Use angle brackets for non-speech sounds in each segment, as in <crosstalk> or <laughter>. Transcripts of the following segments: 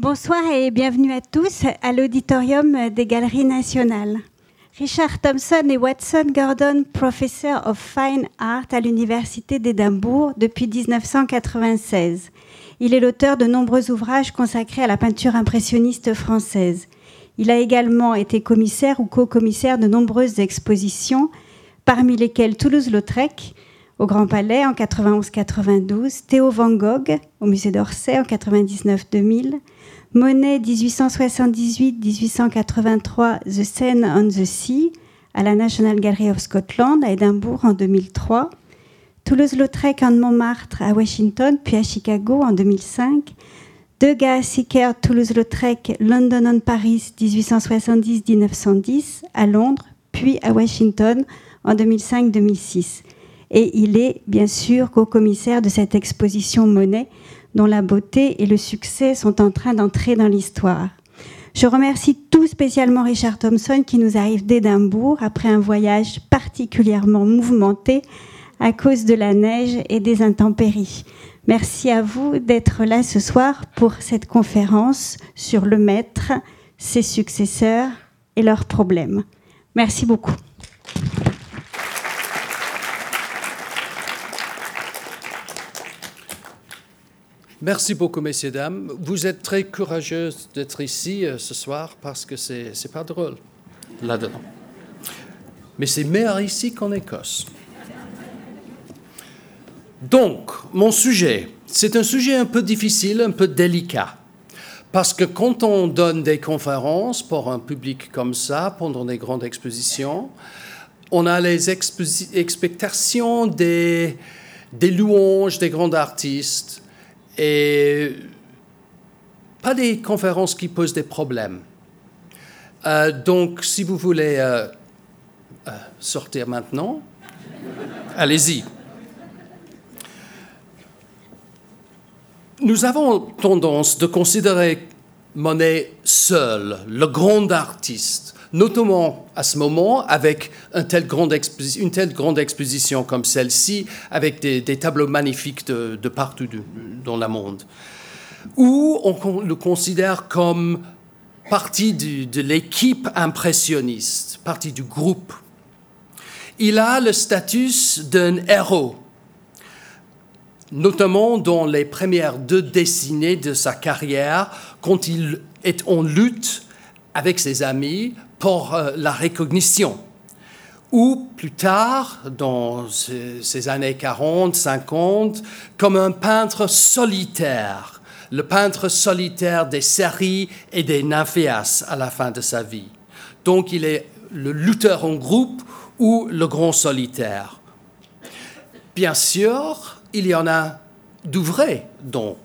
Bonsoir et bienvenue à tous à l'auditorium des Galeries nationales. Richard Thompson est Watson Gordon Professor of Fine Art à l'Université d'Édimbourg depuis 1996. Il est l'auteur de nombreux ouvrages consacrés à la peinture impressionniste française. Il a également été commissaire ou co-commissaire de nombreuses expositions, parmi lesquelles Toulouse-Lautrec, au Grand Palais en 91-92, Théo Van Gogh au Musée d'Orsay en 99-2000, Monet 1878-1883 The Seine on the Sea à la National Gallery of Scotland à Édimbourg en 2003, Toulouse-Lautrec en Montmartre à Washington puis à Chicago en 2005, Degas, Sickert, Toulouse-Lautrec, London on Paris 1870-1910 à Londres puis à Washington en 2005-2006 et il est bien sûr co-commissaire de cette exposition Monet dont la beauté et le succès sont en train d'entrer dans l'histoire. Je remercie tout spécialement Richard Thompson qui nous arrive d'Édimbourg après un voyage particulièrement mouvementé à cause de la neige et des intempéries. Merci à vous d'être là ce soir pour cette conférence sur le maître, ses successeurs et leurs problèmes. Merci beaucoup. Merci beaucoup, messieurs, dames. Vous êtes très courageuses d'être ici euh, ce soir parce que c'est n'est pas drôle là-dedans. Mais c'est meilleur ici qu'en Écosse. Donc, mon sujet, c'est un sujet un peu difficile, un peu délicat. Parce que quand on donne des conférences pour un public comme ça, pendant des grandes expositions, on a les expectations des, des louanges des grands artistes, et pas des conférences qui posent des problèmes. Euh, donc, si vous voulez euh, euh, sortir maintenant, allez-y. Nous avons tendance de considérer Monet seul, le grand artiste, notamment à ce moment avec une telle grande, exposition comme celle-ci, avec des, tableaux magnifiques de, partout dans le monde, où on le considère comme partie de l'équipe impressionniste, partie du groupe. Il a le statut d'un héros, notamment dans les premières deux décennies de sa carrière, quand il est en lutte avec ses amis pour euh, la recognition. Ou plus tard, dans ces années 40, 50, comme un peintre solitaire, le peintre solitaire des séries et des nymphéas à la fin de sa vie. Donc il est le lutteur en groupe ou le grand solitaire. Bien sûr, il y en a d'ouvrés dans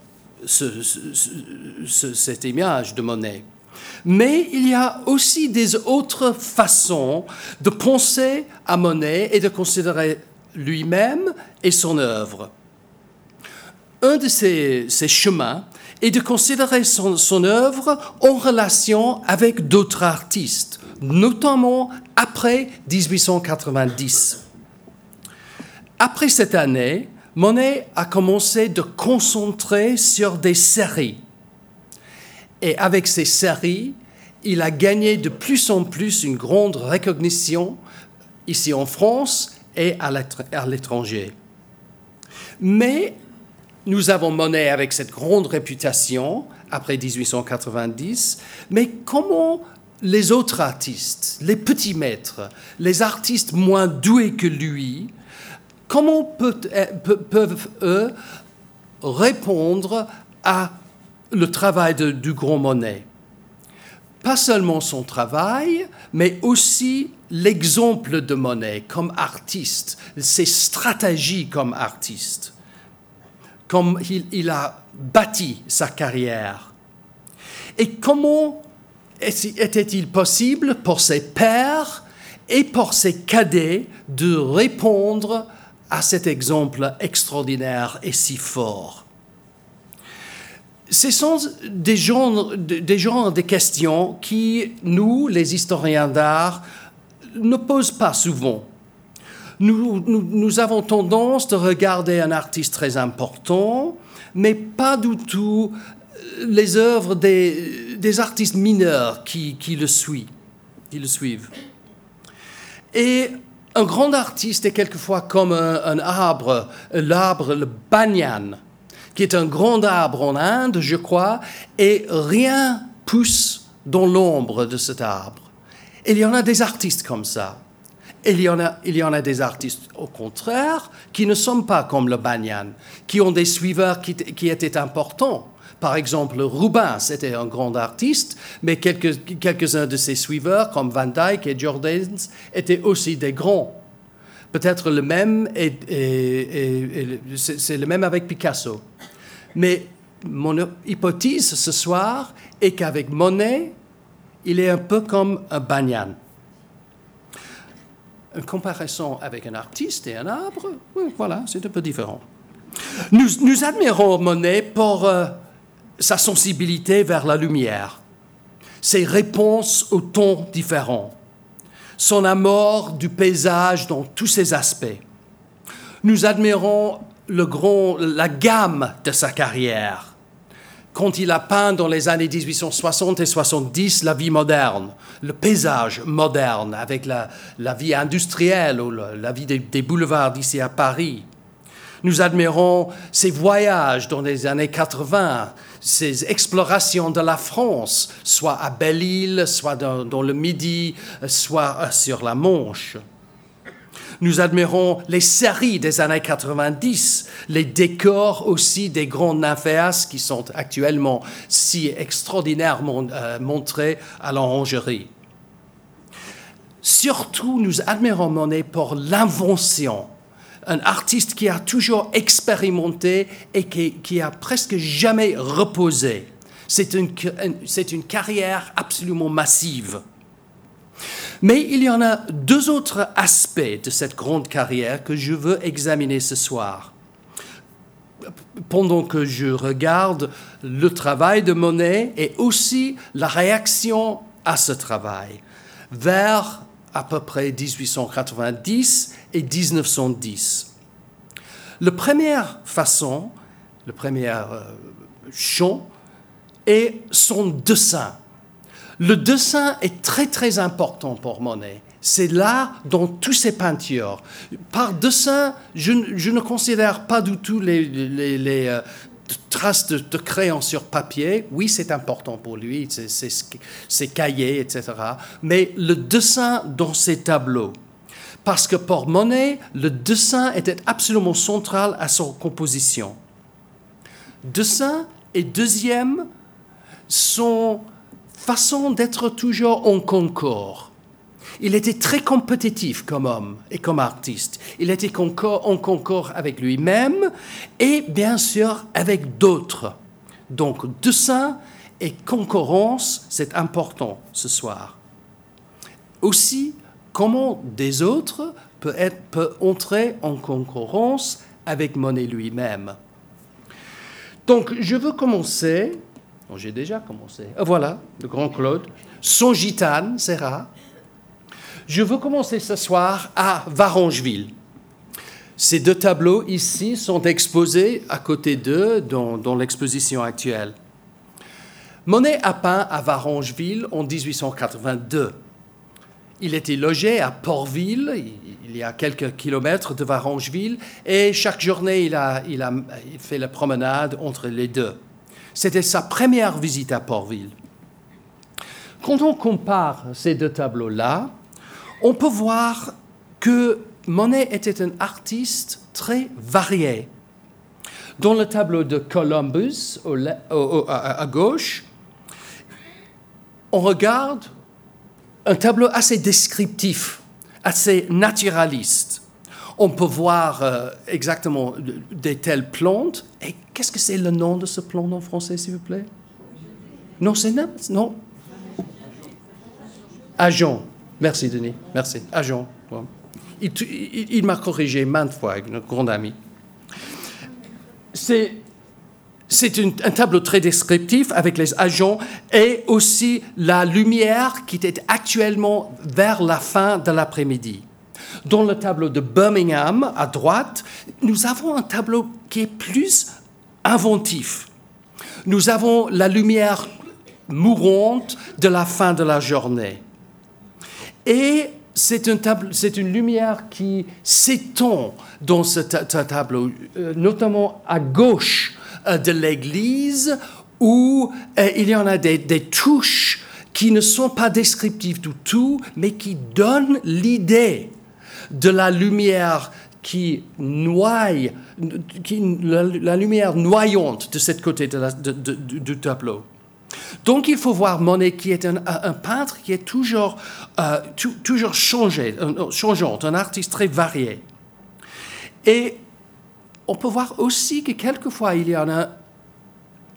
cette image de Monet. Mais il y a aussi des autres façons de penser à Monet et de considérer lui-même et son œuvre. Un de ces, chemins est de considérer son, son œuvre en relation avec d'autres artistes, notamment après 1890. Après cette année, Monet a commencé de concentrer sur des séries et avec ces séries, il a gagné de plus en plus une grande recognition ici en France et à l'étranger. Mais nous avons Monet avec cette grande réputation après 1890, mais comment les autres artistes, les petits maîtres, les artistes moins doués que lui, comment peuvent-eux répondre à le travail du grand Monet. Pas seulement son travail, mais aussi l'exemple de Monet comme artiste, ses stratégies comme artiste, comme il, a bâti sa carrière. Et comment était-il possible pour ses pères et pour ses cadets de répondre à cet exemple extraordinaire et si fort? Ce sont des genres, des genres de questions qui, nous, les historiens d'art, ne posent pas souvent. Nous, nous, avons tendance de regarder un artiste très important, mais pas du tout les œuvres des, artistes mineurs qui, le suivent, qui le suivent. Et un grand artiste est quelquefois comme un, arbre, l'arbre, le banyan, qui est un grand arbre en Inde, je crois, et rien pousse dans l'ombre de cet arbre. Il y en a des artistes comme ça. Il y, en a, il y en a des artistes, au contraire, qui ne sont pas comme le Banyan, qui ont des suiveurs qui, qui étaient importants. Par exemple, Rubens était un grand artiste, mais quelques, quelques-uns de ses suiveurs, comme Van Dyck et Jordaens, étaient aussi des grands. Peut-être le même, et, c'est le même avec Picasso. Mais mon hypothèse ce soir est qu'avec Monet, il est un peu comme un Banyan une comparaison avec un artiste et un arbre, voilà, c'est un peu différent. Nous, admirons Monet pour euh, sa sensibilité vers la lumière, ses réponses aux tons différents, son amour du paysage dans tous ses aspects. Nous admirons le grand, la gamme de sa carrière, quand il a peint dans les années 1860 et 70 la vie moderne, le paysage moderne avec la, vie industrielle ou la, vie des, des boulevards d'ici à Paris. Nous admirons ses voyages dans les années 80, ses explorations de la France, soit à Belle-Île, soit dans, le Midi, soit euh, sur la Manche. Nous admirons les séries des années 90, les décors aussi des grands nymphéas qui sont actuellement si extraordinairement euh, montrés à l'orangerie. Surtout, nous admirons Monet pour l'invention. Un artiste qui a toujours expérimenté et qui, qui a presque jamais reposé. C'est une, c'est une carrière absolument massive. Mais il y en a deux autres aspects de cette grande carrière que je veux examiner ce soir. Pendant que je regarde le travail de Monet et aussi la réaction à ce travail vers à peu près 1890 et 1910. La première façon, le premier euh, champ est son dessin le dessin est très très important pour Monet. C'est là dans toutes ses peintures. Par dessin, je, ne considère pas du tout les, euh, traces de, crayon sur papier. Oui, c'est important pour lui, ses cahiers, etc. Mais le dessin dans ses tableaux. Parce que pour Monet, le dessin était absolument central à son composition. Dessin et deuxième sont façon d'être toujours en concours. Il était très compétitif comme homme et comme artiste. Il était en concours avec lui-même et bien sûr avec d'autres. Donc dessin et concurrence, c'est important ce soir. Aussi, comment des autres peut, entrer en concurrence avec Monet lui-même. Donc je veux commencer j'ai déjà commencé. Ah, voilà, le grand Claude. Son gitane, c'est rare. Je veux commencer ce soir à Varangeville. Ces deux tableaux ici sont exposés à côté d'eux dans, dans l'exposition actuelle. Monet a peint à Varangeville en 1882. Il était logé à Portville, il y a quelques kilomètres de Varangeville, et chaque journée, il a, fait la promenade entre les deux. C'était sa première visite à Portville. Quand on compare ces deux tableaux-là, on peut voir que Monet était un artiste très varié. Dans le tableau de Columbus, à gauche, on regarde un tableau assez descriptif, assez naturaliste on peut voir euh, exactement des telles plantes. Et qu'est-ce que c'est le nom de ce plant en français, s'il vous plaît? Non, c'est non. Agent. Merci, Denis. Merci. Agent. Il, m'a corrigé maintes fois, notre grand ami. C'est c'est un tableau très descriptif avec les agents et aussi la lumière qui était actuellement vers la fin de l'après-midi. Dans le tableau de Birmingham, à droite, nous avons un tableau qui est plus inventif. nous avons la lumière mourante de la fin de la journée. Et c'est une, lumière qui s'étend dans ce, tableau, euh, notamment à gauche de l'église, où euh, il y en a des, touches qui ne sont pas descriptives du tout, mais qui donnent l'idée de la lumière qui noie, la, lumière noyante de cette côté du tableau. Donc il faut voir Monet qui est un, peintre qui est toujours, euh, toujours changé, changeant, un artiste très varié. Et on peut voir aussi que quelquefois il y en a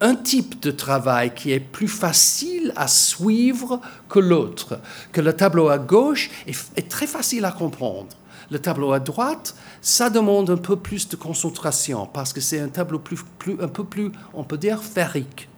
un type de travail qui est plus facile à suivre que l'autre, que le tableau à gauche est très facile à comprendre. Le tableau à droite, ça demande un peu plus de concentration parce que c'est un tableau plus, un peu plus, on peut dire, ferrique.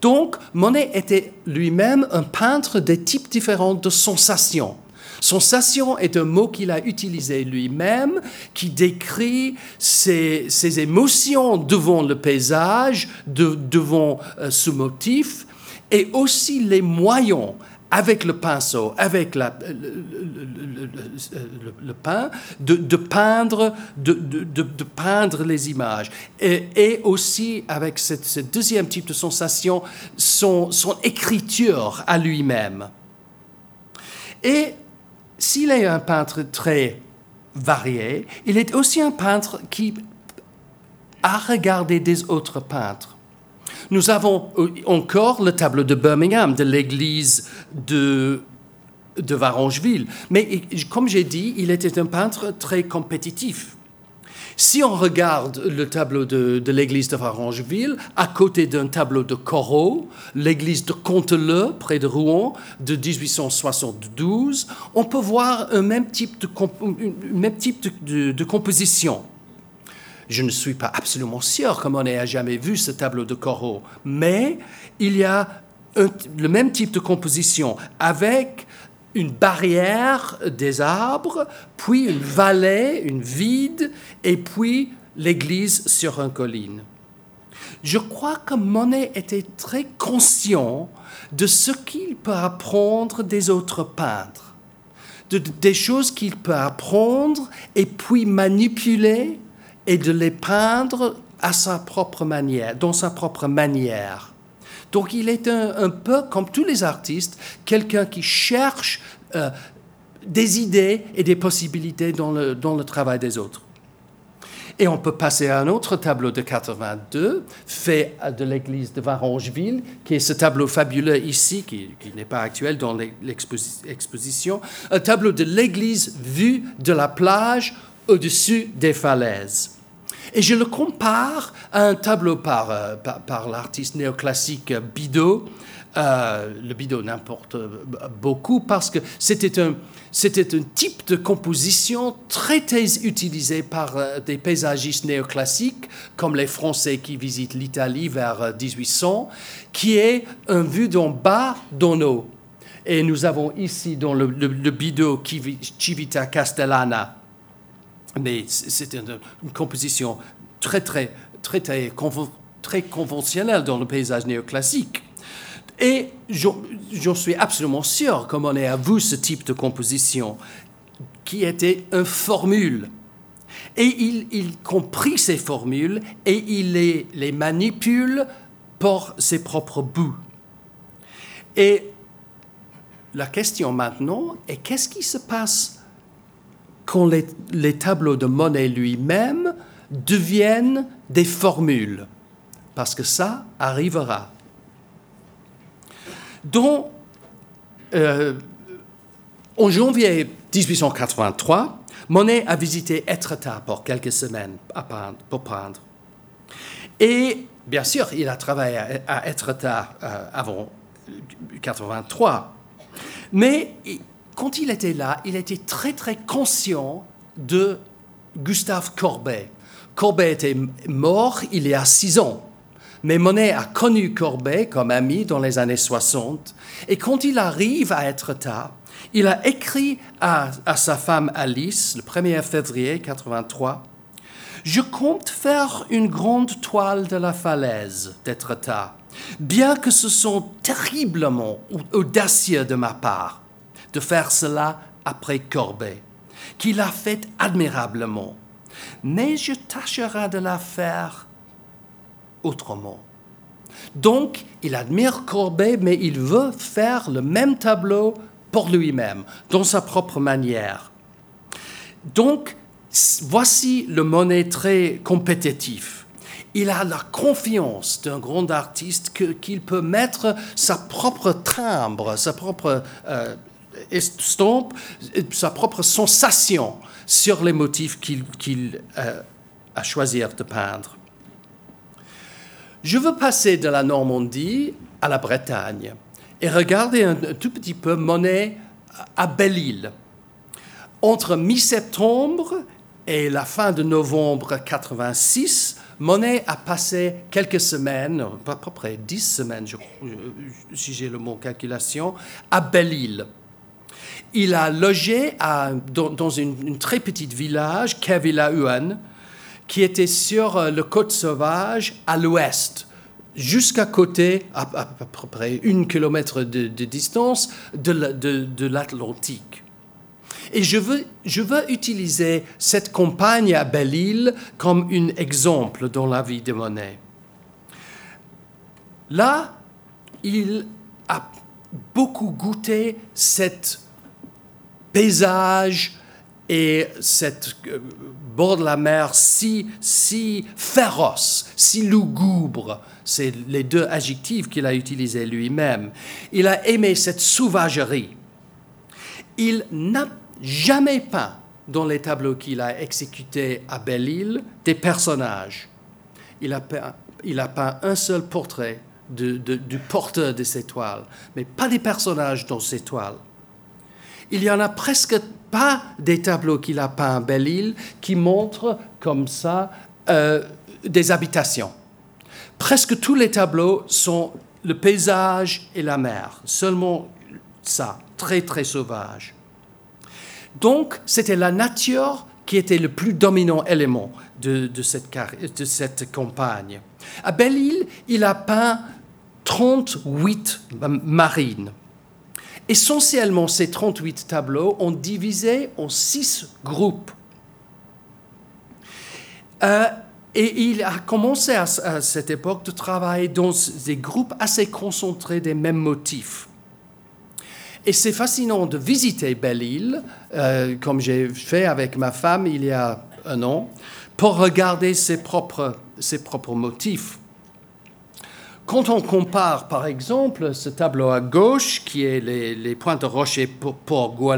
Donc, Monet était lui-même un peintre des types différents de sensations. Sensation est un mot qu'il a utilisé lui-même, qui décrit ses, émotions devant le paysage, devant euh, ce motif, et aussi les moyens avec le pinceau, avec la, le, pain, de, peindre, de, de, peindre les images. Et, aussi avec ce deuxième type de sensation, son, son écriture à lui-même. Et s'il est un peintre très varié, il est aussi un peintre qui a regardé des autres peintres. Nous avons euh, encore le tableau de Birmingham, de l'église de, de Varangeville. Mais comme j'ai dit, il était un peintre très compétitif. Si on regarde le tableau de, l'église de Varangeville, à côté d'un tableau de Corot, l'église de Conteleux, près de Rouen, de 1872, on peut voir un même type de, composition. Je ne suis pas absolument sûr comme on n'a jamais vu ce tableau de Corot, mais il y a le même type de composition avec une barrière des arbres, puis une vallée, une vide, et puis l'église sur une colline. Je crois que Monet était très conscient de ce qu'il peut apprendre des autres peintres, de, des choses qu'il peut apprendre et puis manipuler et de les peindre à sa propre manière, dans sa propre manière. Donc il est un, peu, comme tous les artistes, quelqu'un qui cherche euh, des idées et des possibilités dans le, travail des autres. Et on peut passer à un autre tableau de 82, fait de l'église de Varangeville, qui est ce tableau fabuleux ici, qui n'est pas actuel dans l'exposition, un tableau de l'église vue de la plage au-dessus des falaises. Et je le compare à un tableau par, euh, par, l'artiste néoclassique Bidot. Euh, le Bidot n'importe beaucoup parce que c'était un, c'était un type de composition très, utilisé par euh, des paysagistes néoclassiques, comme les Français qui visitent l'Italie vers 1800, qui est un vue d'en bas d'en haut. Et nous avons ici dans le, le, le Bidot Civita Castellana mais c'est une, composition très, très, très, très, conventionnelle dans le paysage néoclassique. Et j'en suis absolument sûr, comme on est à vous, ce type de composition, qui était une formule. Et il, il comprit ces formules et il les, les manipule pour ses propres bouts. Et la question maintenant est qu'est-ce qui se passe quand les, tableaux de Monet lui-même deviennent des formules, parce que ça arrivera. Donc, euh, en janvier 1883, Monet a visité Etretat pour quelques semaines pour peindre. Et bien sûr, il a travaillé à, Etretat euh, avant 83. Mais quand il était là, il était très très conscient de Gustave Corbet. Corbet était mort il y a six ans. Mais Monet a connu Corbet comme ami dans les années 60. Et quand il arrive à être tard, il a écrit à, sa femme Alice le 1er février 83 Je compte faire une grande toile de la falaise d'Etretat, bien que ce soit terriblement audacieux de ma part de faire cela après Corbet, qui l'a fait admirablement. Mais je tâcherai de la faire autrement. Donc, il admire Corbet, mais il veut faire le même tableau pour lui-même, dans sa propre manière. Donc, voici le Monet très compétitif. Il a la confiance d'un grand artiste qu'il peut mettre sa propre timbre, sa propre euh, estompe, sa propre sensation sur les motifs qu'il euh, a choisi de peindre. Je veux passer de la Normandie à la Bretagne et regarder un, tout petit peu Monet à Belle-Île. Entre mi-septembre et la fin de novembre 86, Monet a passé quelques semaines, à peu près dix semaines, si j'ai le mot calculation, à Belle-Île. Il a logé dans, une, très petite village, Kevilla-Uan, qui était sur euh, le côte sauvage à l'ouest, jusqu'à côté, à, peu près une kilomètre de, distance, de, l'Atlantique. Et je veux, je veux utiliser cette campagne à Belle-Île comme un exemple dans la vie de Monet. Là, il a beaucoup goûté cette paysage et cette euh, bord de la mer si, si féroce, si lugubre, c'est les deux adjectifs qu'il a utilisés lui-même. Il a aimé cette sauvagerie. Il n'a jamais peint dans les tableaux qu'il a exécutés à Belle-Île des personnages. Il a peint, il a peint un seul portrait du porteur de ces toiles, mais pas des personnages dans ces toiles il n'y en a presque pas des tableaux qu'il a peints à Belle-Île qui montrent comme ça euh, des habitations. Presque tous les tableaux sont le paysage et la mer, seulement ça, très très sauvage. Donc c'était la nature qui était le plus dominant élément de, de, cette, de cette, campagne. À Belle-Île, il a peint 38 marines. Essentiellement, ces 38 tableaux ont divisé en six groupes. Euh, et il a commencé à, cette époque de travailler dans des groupes assez concentrés des mêmes motifs. Et c'est fascinant de visiter Belle-Île, euh, comme j'ai fait avec ma femme il y a un an, pour regarder ses propres, ses propres motifs. Quand on compare, par exemple, ce tableau à gauche, qui est les, points de rocher pour, pour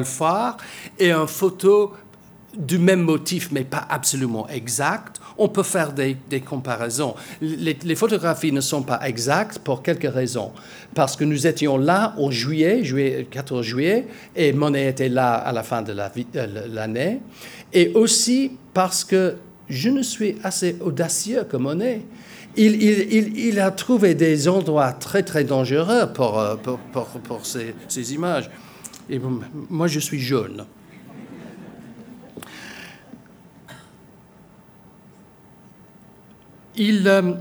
et une photo du même motif, mais pas absolument exact, on peut faire des, comparaisons. Les, photographies ne sont pas exactes pour quelques raisons. Parce que nous étions là en juillet, juillet 14 juillet, et Monet était là à la fin de euh, l'année. et aussi parce que je ne suis assez audacieux que Monet il, a trouvé des endroits très très dangereux pour, euh, pour, ces, images. Et moi, je suis jeune. Euh,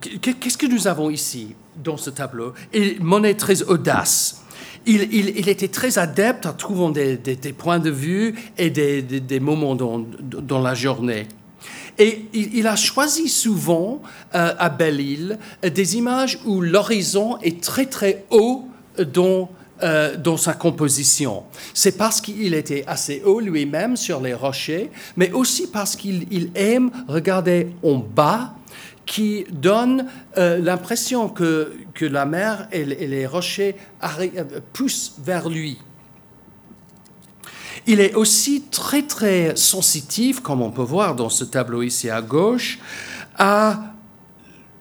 qu'est-ce que nous avons ici dans ce tableau? Et Monet très audace. Il, était très adepte à trouver des, points de vue et des, moments dans la journée. Et il, a choisi souvent euh, à Belle-Île des images où l'horizon est très très haut dans, euh, dans sa composition. C'est parce qu'il était assez haut lui-même sur les rochers, mais aussi parce qu'il aime regarder en bas qui donne euh, l'impression que, que la mer et, les rochers poussent vers lui. Il est aussi très très sensitif, comme on peut voir dans ce tableau ici à gauche, à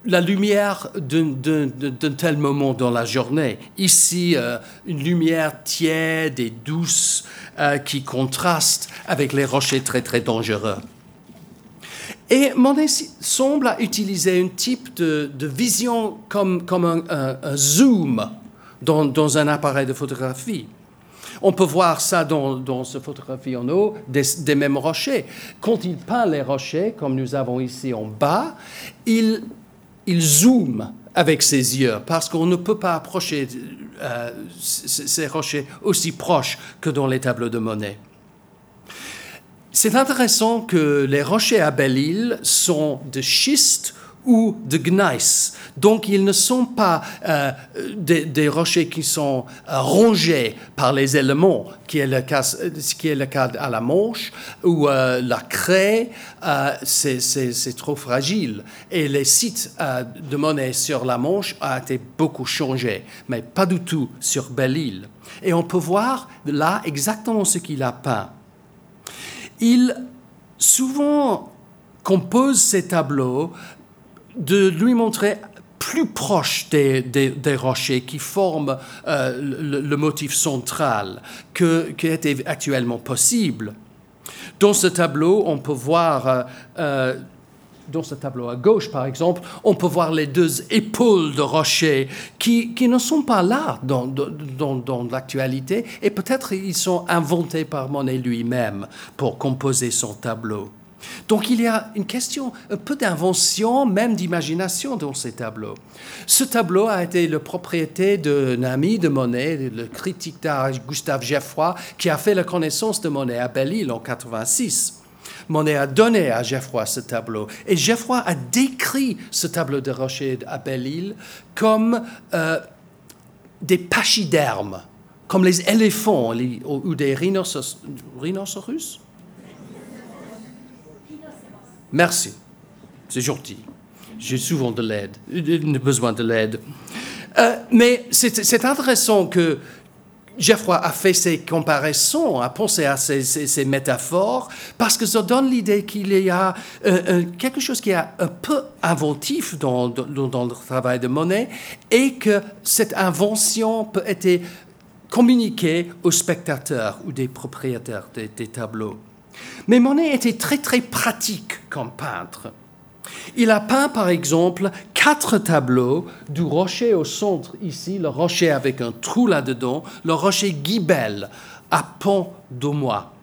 la lumière d'un tel moment dans la journée. Ici, euh, une lumière tiède et douce euh, qui contraste avec les rochers très très dangereux. Et Monet semble utiliser un type de, vision comme, comme un, zoom dans, dans, un appareil de photographie. On peut voir ça dans, ce photographie en haut, des, mêmes rochers. Quand il peint les rochers, comme nous avons ici en bas, il, il zoome avec ses yeux, parce qu'on ne peut pas approcher euh, ces rochers aussi proches que dans les tableaux de Monet. C'est intéressant que les rochers à Belle-Île sont de schiste ou de gneiss. Donc ils ne sont pas euh, des, rochers qui sont euh, rongés par les éléments, qui est le cas, qui est le cas à la Manche, ou euh, la craie, c'est trop fragile. Et les sites de monnaie sur la Manche ont été beaucoup changés, mais pas du tout sur Belle-Île. Et on peut voir là exactement ce qu'il a peint. Il souvent compose ces tableaux de lui montrer plus proche des, rochers qui forment euh, le, motif central que, qui était actuellement possible. Dans ce tableau, on peut voir, euh, euh, dans ce tableau à gauche par exemple, on peut voir les deux épaules de rochers qui, ne sont pas là dans, dans l'actualité et peut-être ils sont inventés par Monet lui-même pour composer son tableau. Donc il y a une question, un peu d'invention, même d'imagination dans ces tableaux. Ce tableau a été la propriété d'un ami de Monet, le critique d'art Gustave Geoffroy, qui a fait la connaissance de Monet à Belle-Île en 86. Monet a donné à Geoffroy ce tableau. Et Geoffroy a décrit ce tableau de rocher à Belle-Île comme euh, des pachydermes, comme les éléphants ou des rhinocéros Merci. C'est gentil. J'ai souvent de l'aide, besoin de l'aide. Euh, mais c'est intéressant que Geoffroy a fait ces comparaisons, a pensé à ces, métaphores, parce que ça donne l'idée qu'il y a euh, quelque chose qui est un peu inventif dans, dans, le travail de Monet et que cette invention peut être communiquée aux spectateurs ou des propriétaires des tableaux. Mais Monet était très très pratique comme peintre. Il a peint par exemple quatre tableaux du rocher au centre ici, le rocher avec un trou là-dedans, le rocher Guibel à Pont d'Aumois.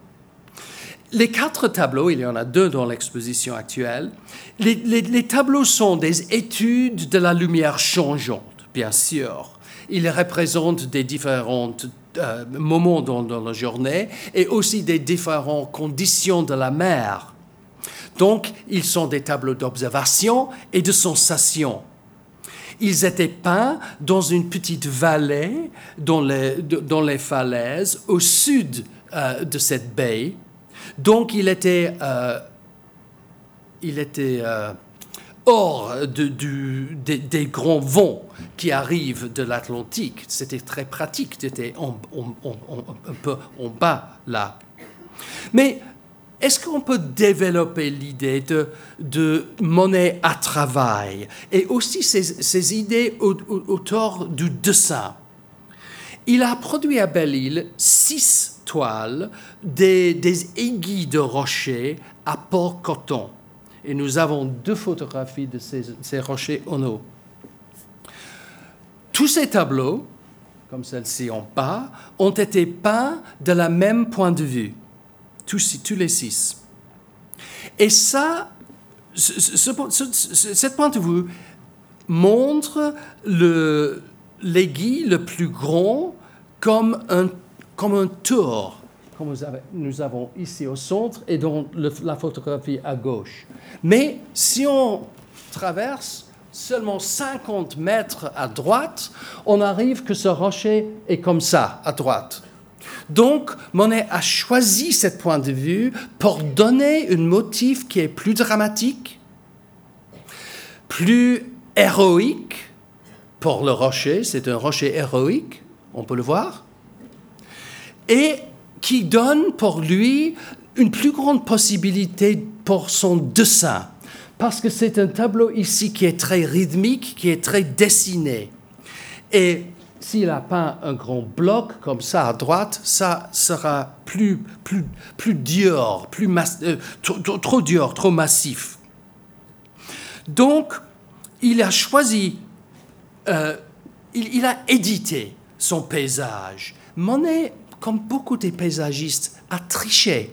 Les quatre tableaux, il y en a deux dans l'exposition actuelle, les, les, tableaux sont des études de la lumière changeante, bien sûr. Ils représentent des différentes euh, moments dans, la journée et aussi des différentes conditions de la mer. Donc, ils sont des tableaux d'observation et de sensation. Ils étaient peints dans une petite vallée, dans les, dans les falaises, au sud euh, de cette baie. Donc, il était, euh, il était hors des, grands vents qui arrivent de l'Atlantique. C'était très pratique, c'était un peu en bas là. Mais est-ce qu'on peut développer l'idée de, de, monnaie à travail et aussi ces, idées autour du dessin? Il a produit à Belle-Île six toiles des, des aiguilles de rocher à Port-Coton et nous avons deux photographies de ces, rochers en eau. Tous ces tableaux, comme celle-ci en bas, ont été peints de la même point de vue, tous, tous les six. Et ça, cette point de vue montre l'aiguille le plus grand comme un, comme un tour nous avons ici au centre et dans la photographie à gauche. Mais si on traverse seulement 50 mètres à droite, on arrive que ce rocher est comme ça, à droite. Donc, Monet a choisi ce point de vue pour donner un motif qui est plus dramatique, plus héroïque pour le rocher. C'est un rocher héroïque, on peut le voir. Et qui donne pour lui une plus grande possibilité pour son dessin. Parce que c'est un tableau ici qui est très rythmique, qui est très dessiné. Et s'il a peint un grand bloc comme ça à droite, ça sera plus, plus, plus dur, plus euh, trop, dur, trop massif. Donc, il a choisi, euh, il, il, a édité son paysage. Monet comme beaucoup des paysagistes, a triché.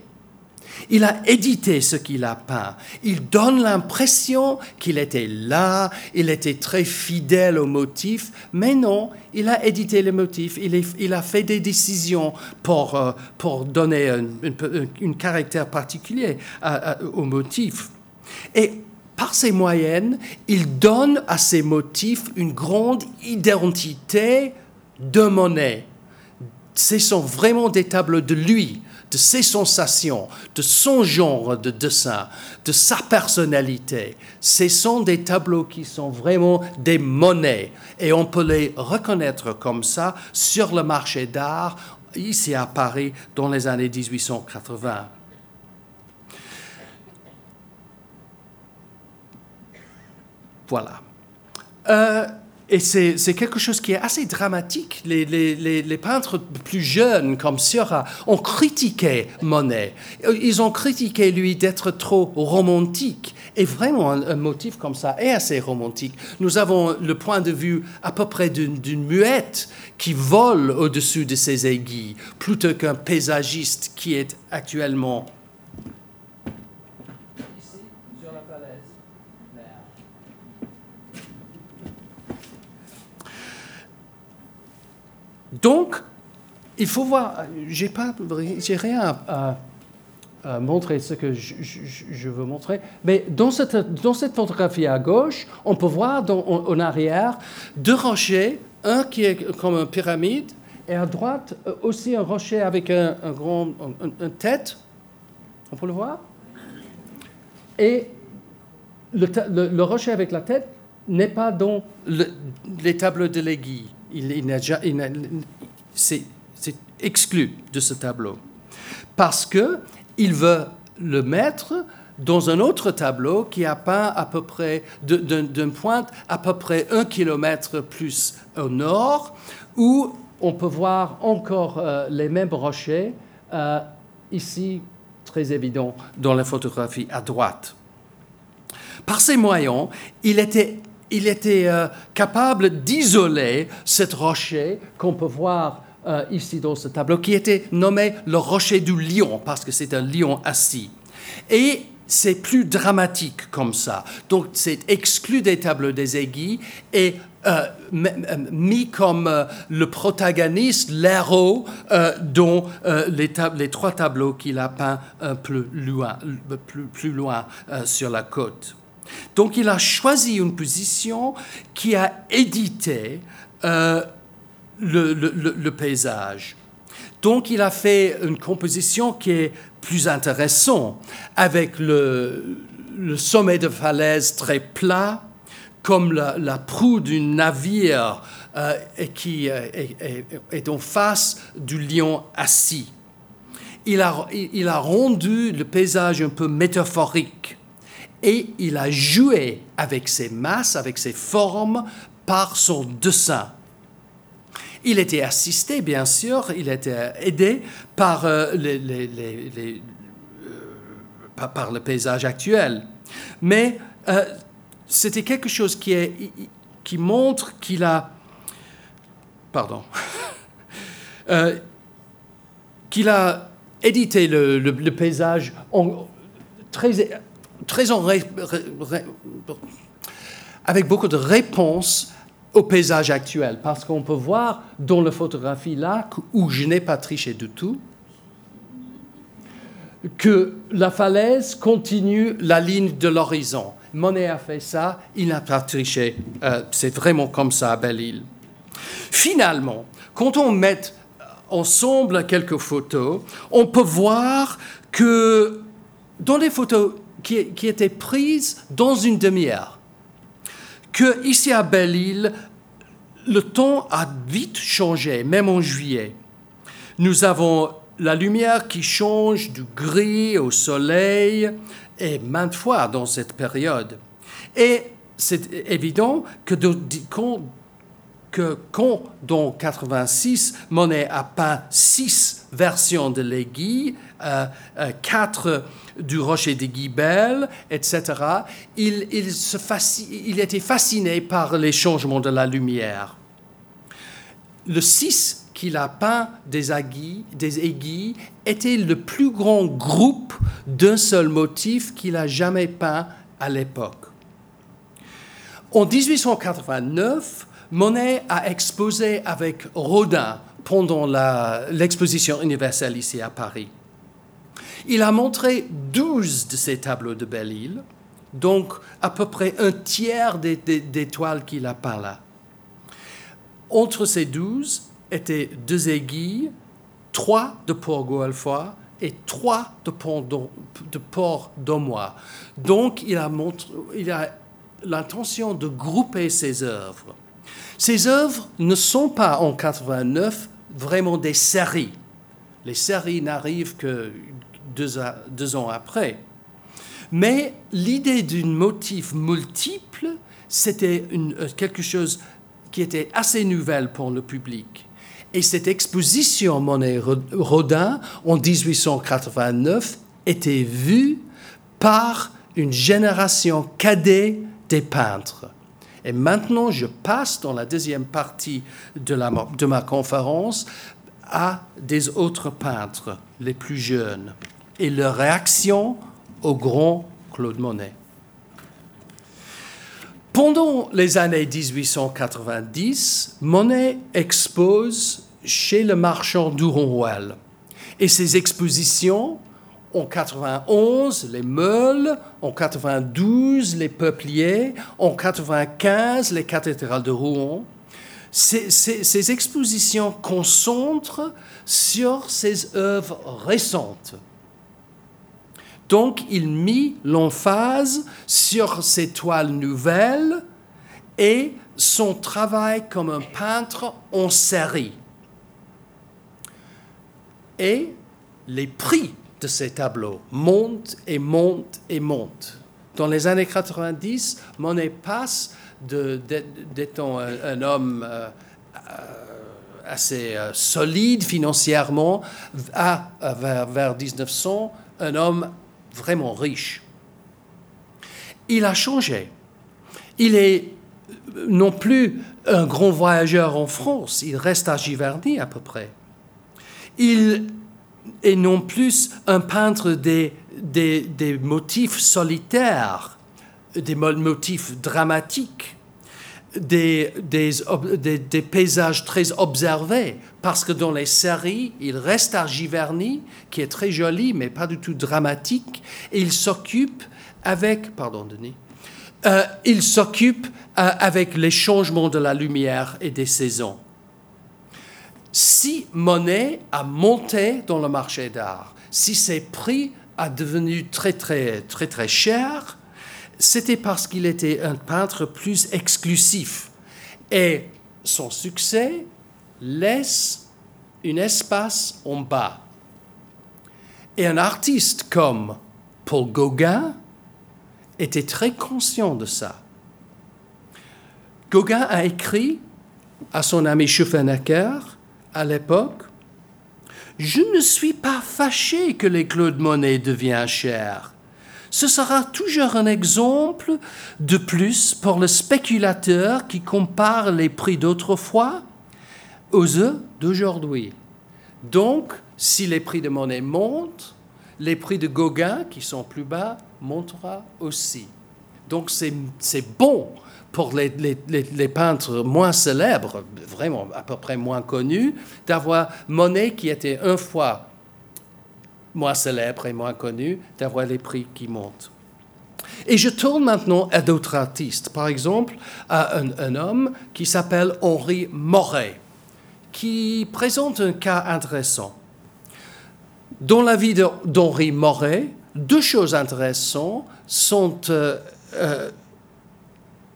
Il a édité ce qu'il a peint. Il donne l'impression qu'il était là, il était très fidèle au motif, mais non, il a édité les motifs, il, a fait des décisions pour, euh, pour donner un, caractère particulier au motif. Et par ces moyennes, il donne à ces motifs une grande identité de Monet. Ce sont vraiment des tableaux de lui de ses sensations, de son genre de dessin, de sa personnalité. Ce sont des tableaux qui sont vraiment des monnaies et on peut les reconnaître comme ça sur le marché d'art ici à Paris dans les années 1880. Voilà. Euh, et c'est quelque chose qui est assez dramatique. Les, peintres plus jeunes, comme Seurat, ont critiqué Monet. Ils ont critiqué lui d'être trop romantique. Et vraiment, un, motif comme ça est assez romantique. Nous avons le point de vue à peu près d'une muette qui vole au-dessus de ses aiguilles, plutôt qu'un paysagiste qui est actuellement Donc, il faut voir, j'ai pas, rien à, montrer ce que je, veux montrer, mais dans cette, dans cette photographie à gauche, on peut voir en, arrière deux rochers, un qui est comme une pyramide, et à droite euh, aussi un rocher avec un, grand, tête. On peut le voir? Et le, le, rocher avec la tête n'est pas dans les tableaux de l'aiguille il, c'est, exclu de ce tableau. Parce qu'il veut le mettre dans un autre tableau qui a peint à peu près d'une pointe à peu près un kilomètre plus au nord, où on peut voir encore euh, les mêmes rochers, euh, ici très évident dans la photographie à droite. Par ces moyens, il était il était euh, capable d'isoler cette rocher qu'on peut voir euh, ici dans ce tableau, qui était nommé le rocher du lion, parce que c'est un lion assis. Et c'est plus dramatique comme ça. Donc c'est exclu des tableaux des aiguilles et euh, mis comme le protagoniste, l'héros, dans les, les, trois tableaux qu'il a peints plus loin sur la côte. Donc il a choisi une position qui a édité euh, le, paysage. Donc il a fait une composition qui est plus intéressante, avec le, sommet de falaise très plat, comme la, proue d'un navire euh, qui euh, est, en face du lion assis. il a rendu le paysage un peu métaphorique et il a joué avec ses masses, avec ses formes, par son dessin. Il était assisté, bien sûr, il était aidé par, euh, euh, le paysage actuel. Mais euh, c'était quelque chose qui, montre qu'il a... Pardon. <laughs> qu'il a édité le, le paysage en, très avec beaucoup de réponses au paysage actuel, parce qu'on peut voir dans la photographie là, où je n'ai pas triché du tout, que la falaise continue la ligne de l'horizon. Monet a fait ça, il n'a pas triché. Euh, c'est vraiment comme ça à Belle-Île. Finalement, quand on met ensemble quelques photos, on peut voir que dans les photos qui, était prise dans une demi-heure. Que ici à Belle-Île, le temps a vite changé, même en juillet. Nous avons la lumière qui change du gris au soleil, et maintes fois dans cette période. Et c'est évident que, quand, que quand, dans 86, Monet a peint six versions de l'aiguille, euh, euh, quatre du rocher de Guibel, etc., il était fasciné par les changements de la lumière. le 6 qu'il a peint des aiguilles, des aiguilles était le plus grand groupe d'un seul motif qu'il a jamais peint à l'époque. En 1889, Monet a exposé avec Rodin pendant l'exposition universelle ici à Paris. Il a montré 12 de ses tableaux de Belle-Île, donc à peu près un tiers des, toiles qu'il a peint là. Entre ces 12 étaient deux aiguilles, trois de Port-Goalfoy et trois de Port-Domois. Donc il a, il a l'intention de grouper ses œuvres. Ces œuvres ne sont pas en 89 vraiment des séries. Les séries n'arrivent que deux, ans après. Mais l'idée d'un motif multiple, c'était euh, quelque chose qui était assez nouvelle pour le public. Et cette exposition Monet-Rodin en 1889 était vue par une génération cadet des peintres. Et maintenant, je passe dans la deuxième partie de, ma conférence à des autres peintres, les plus jeunes, et leur réaction au grand Claude Monet. Pendant les années 1890, Monet expose chez le marchand Duron-Rouel. Et ses expositions en 91, les meules, en 92, les peupliers, en 95, les cathédrales de Rouen. Ces, expositions concentrent sur ses œuvres récentes. Donc, il mit l'emphase sur ses toiles nouvelles et son travail comme un peintre en série. Et les prix de ces tableaux monte et monte et monte. Dans les années 90, Monet passe d'être un, homme euh, euh, assez euh, solide financièrement à, vers, vers 1900, un homme vraiment riche. Il a changé. Il est non plus un grand voyageur en France, il reste à Giverny à peu près. Il et non plus un peintre des, des, motifs solitaires, des motifs dramatiques, des, des, paysages très observés, parce que dans les séries, il reste à Giverny, qui est très joli, mais pas du tout dramatique, et il s'occupe avec, pardon Denis, euh, il s'occupe euh, avec les changements de la lumière et des saisons si Monet a monté dans le marché d'art, si ses prix a devenu très très très très cher, c'était parce qu'il était un peintre plus exclusif. Et son succès laisse un espace en bas. Et un artiste comme Paul Gauguin était très conscient de ça. Gauguin a écrit à son ami Schufenecker à l'époque, je ne suis pas fâché que les Claude Monet deviennent chers. Ce sera toujours un exemple de plus pour le spéculateur qui compare les prix d'autrefois aux œufs d'aujourd'hui. Donc, si les prix de Monet montent, les prix de Gauguin, qui sont plus bas, monteront aussi. Donc, c'est bon pour les, peintres moins célèbres, vraiment à peu près moins connus, d'avoir Monet qui était une fois moins célèbre et moins connu, d'avoir les prix qui montent. Et je tourne maintenant à d'autres artistes. Par exemple, à un, homme qui s'appelle Henri Moret, qui présente un cas intéressant. Dans la vie d'Henri Moret, deux choses intéressantes sont euh, euh,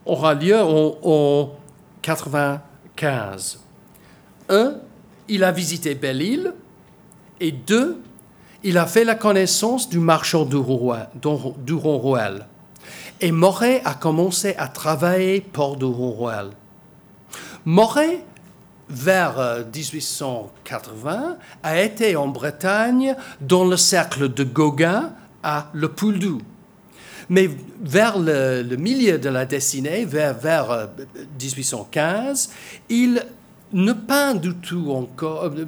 aura lieu en, 1995. Un, il a visité Belle-Île. Et deux, il a fait la connaissance du marchand du Rouel. Et Moret a commencé à travailler pour du Rouel. Moret, vers 1880, euh, a été en Bretagne dans le cercle de Gauguin à Le Pouldou. Mais vers le, milieu de la dessinée, vers, vers 1815, euh, il ne peint du tout encore, euh,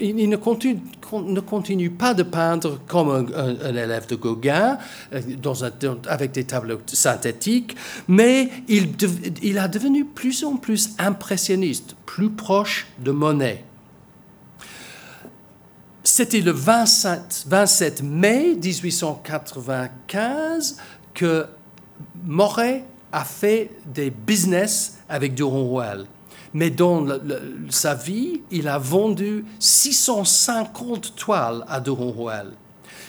il ne continue, ne continue pas de peindre comme un, élève de Gauguin, euh, avec des tableaux synthétiques, mais il, il a devenu plus en plus impressionniste, plus proche de Monet. C'était le 27, 27 mai 1895 que Moret a fait des business avec Duron-Rouel mais dans sa vie, il a vendu 650 toiles à Duron-Rouel.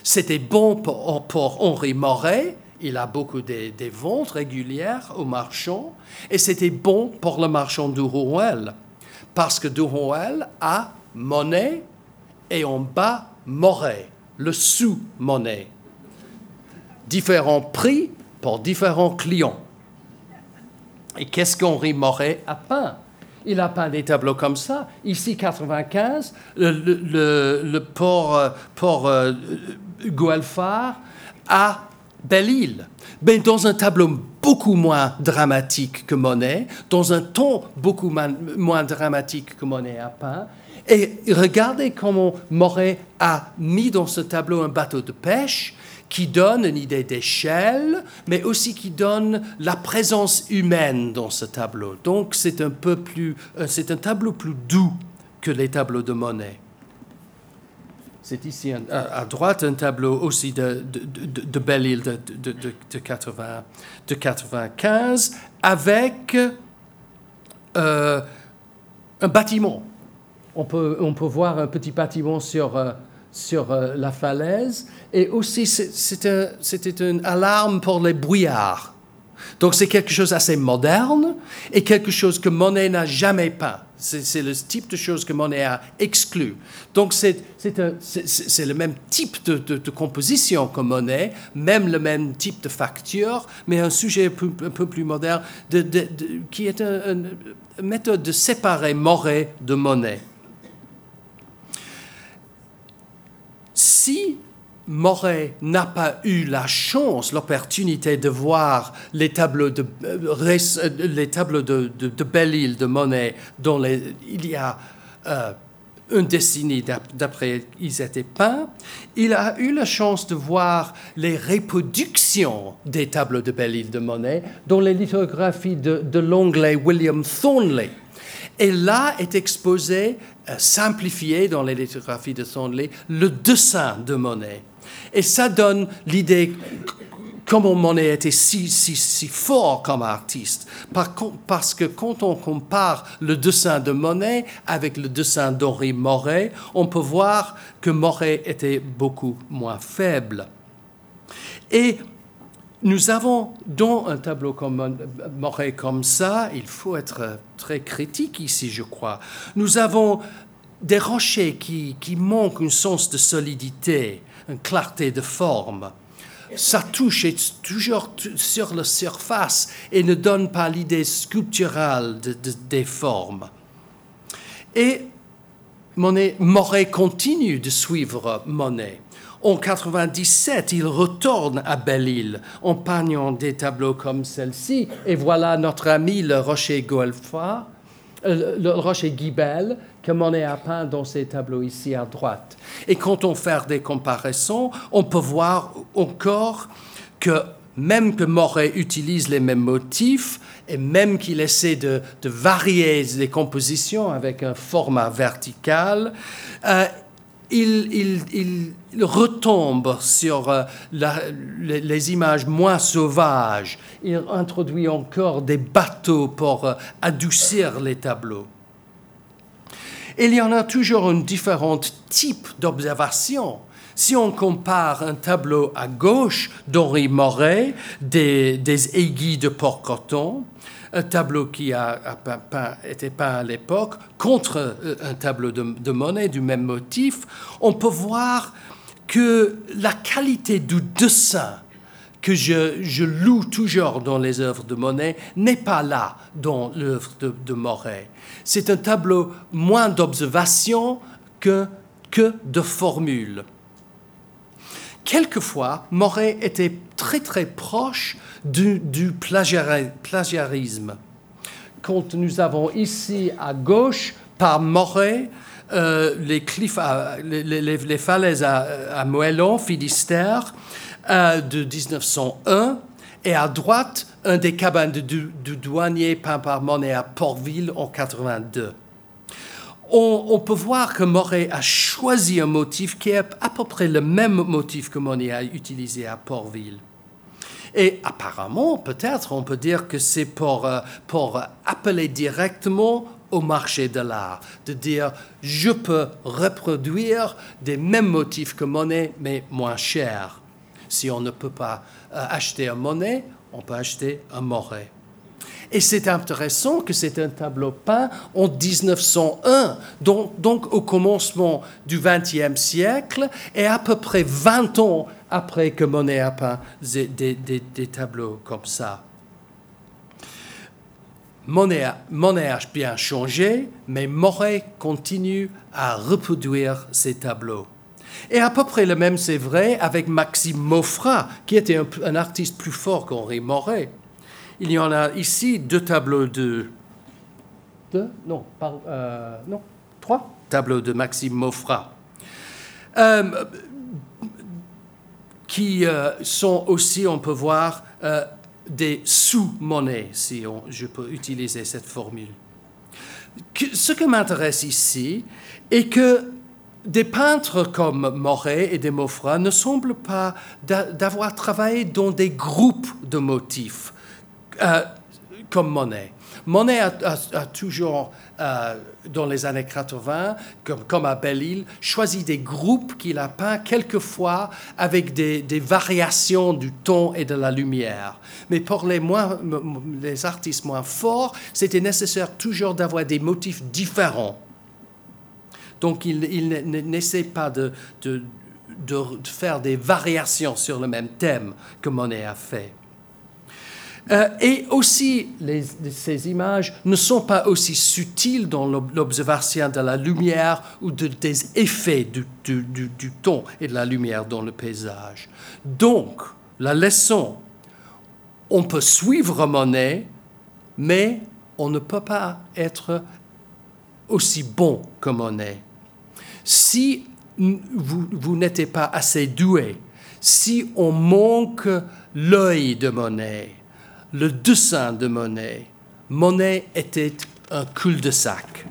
C'était bon pour, Henri Moret, il a beaucoup de, ventes régulières aux marchands, et c'était bon pour le marchand Duron-Rouel, parce que Duron-Rouel a monnaie et en bas Moret, le sous-monnaie. Différents prix pour différents clients. Et qu'est-ce qu'Henri Moret a peint? Il a peint des tableaux comme ça. Ici, 95, le, port, euh, port euh, à Belle-Île. Mais dans un tableau beaucoup moins dramatique que Monet, dans un ton beaucoup moins dramatique que Monet a peint. Et regardez comment Moret a mis dans ce tableau un bateau de pêche qui donne une idée d'échelle, mais aussi qui donne la présence humaine dans ce tableau. Donc c'est un peu plus, euh, c'est un tableau plus doux que les tableaux de Monet. C'est ici à droite un tableau aussi de, de, de, Belle-Île de, de, 80, de 95 avec euh, un bâtiment. On peut, on peut voir un petit bâtiment sur, euh, sur euh, la falaise. Et aussi, c'était une alarme pour les brouillards. Donc c'est quelque chose d'assez moderne et quelque chose que Monet n'a jamais peint. C'est le type de choses que Monet a exclu. Donc c'est le même type de, composition que Monet, même le même type de facture, mais un sujet un peu, plus moderne qui est une méthode de séparer Moret de Monet. Si Moret n'a pas eu la chance, l'opportunité de voir les tableaux de, euh, les tableaux de, Belle-Île de Monet, dont il y a euh, une décennie d'après ils étaient peints, il a eu la chance de voir les reproductions des tableaux de Belle-Île de Monet dans les lithographies de, de l'anglais William Thornley. Et là est exposé euh, simplifié dans les lithographies de Thornley le dessin de Monet. Et ça donne l'idée comment Monet était si, si, si fort comme artiste. parce que quand on compare le dessin de Monet avec le dessin d'Henri Moret, on peut voir que Moret était beaucoup moins faible. Et nous avons dans un tableau comme Moret comme ça, il faut être très critique ici, je crois. Nous avons des rochers qui, qui manquent un sens de solidité, une clarté de forme. Sa touche est toujours sur la surface et ne donne pas l'idée sculpturale des formes. Et Monet, Moret continue de suivre Monet. En 97, il retourne à Belle-Île en peignant des tableaux comme celle-ci. Et voilà notre ami le rocher Golfa, euh, le rocher Guibel, que Monet a peint dans ses tableaux ici à droite. Et quand on fait des comparaisons, on peut voir encore que même que Moret utilise les mêmes motifs et même qu'il essaie de, varier les compositions avec un format vertical, euh, il, retombe sur euh, les, images moins sauvages. Il introduit encore des bateaux pour euh, adoucir les tableaux. Il y en a toujours un différent type d'observation. Si on compare un tableau à gauche d'Henri Moret, des, des aiguilles de porc-coton, un tableau qui a, été peint à l'époque contre euh, un tableau de, Monet du même motif, on peut voir que la qualité du dessin que je, loue toujours dans les œuvres de Monet n'est pas là dans l'œuvre de, de Moret. C'est un tableau moins d'observation que, que de formules. Quelquefois, Moret était très très proche du, plagiarisme. Quand nous avons ici à gauche par Moret, euh, les, les, falaises à, à Moellon, Finistère, euh, de 1901, et à droite, un des cabanes du, douanier peint par Monet à Portville en 82. On, peut voir que Moret a choisi un motif qui est à peu près le même motif que Monet a utilisé à Portville. Et apparemment, peut-être, on peut dire que c'est pour, euh, pour appeler directement au marché de l'art, de dire je peux reproduire des mêmes motifs que Monet, mais moins cher. Si on ne peut pas euh, acheter un Monet, on peut acheter un Moret. Et c'est intéressant que c'est un tableau peint en 1901, donc, au commencement du XXe siècle, et à peu près 20 ans après que Monet a peint des, tableaux comme ça. Monet a, bien changé, mais Moret continue à reproduire ses tableaux. Et à peu près le même, c'est vrai, avec Maxime Mofra, qui était un, artiste plus fort qu'Henri Moret. Il y en a ici deux tableaux de... Deux Non, euh, non, trois tableaux de Maxime Mofra. Euh, qui euh, sont aussi, on peut voir, euh, des sous-monnaies, si je peux utiliser cette formule. ce qui m'intéresse ici est que des peintres comme Moret et Demofra ne semblent pas d'avoir travaillé dans des groupes de motifs euh, comme Monet. Monet a, toujours, euh, dans les années 80, comme, comme à Belle-Île, choisi des groupes qu'il a peints quelquefois avec des, variations du ton et de la lumière. Mais pour les, moins, artistes moins forts, c'était nécessaire toujours d'avoir des motifs différents. Donc il, n'essaie pas de, de faire des variations sur le même thème que Monet a fait. Euh, et aussi, ces images ne sont pas aussi subtiles dans l'observation de la lumière ou des effets du, du, ton et de la lumière dans le paysage. Donc, la leçon, on peut suivre Monet, mais on ne peut pas être aussi bon que Monet. Si vous, vous n'êtes pas assez doué, si on manque l'œil de Monet, le dessin de Monet. Monet était un cul-de-sac.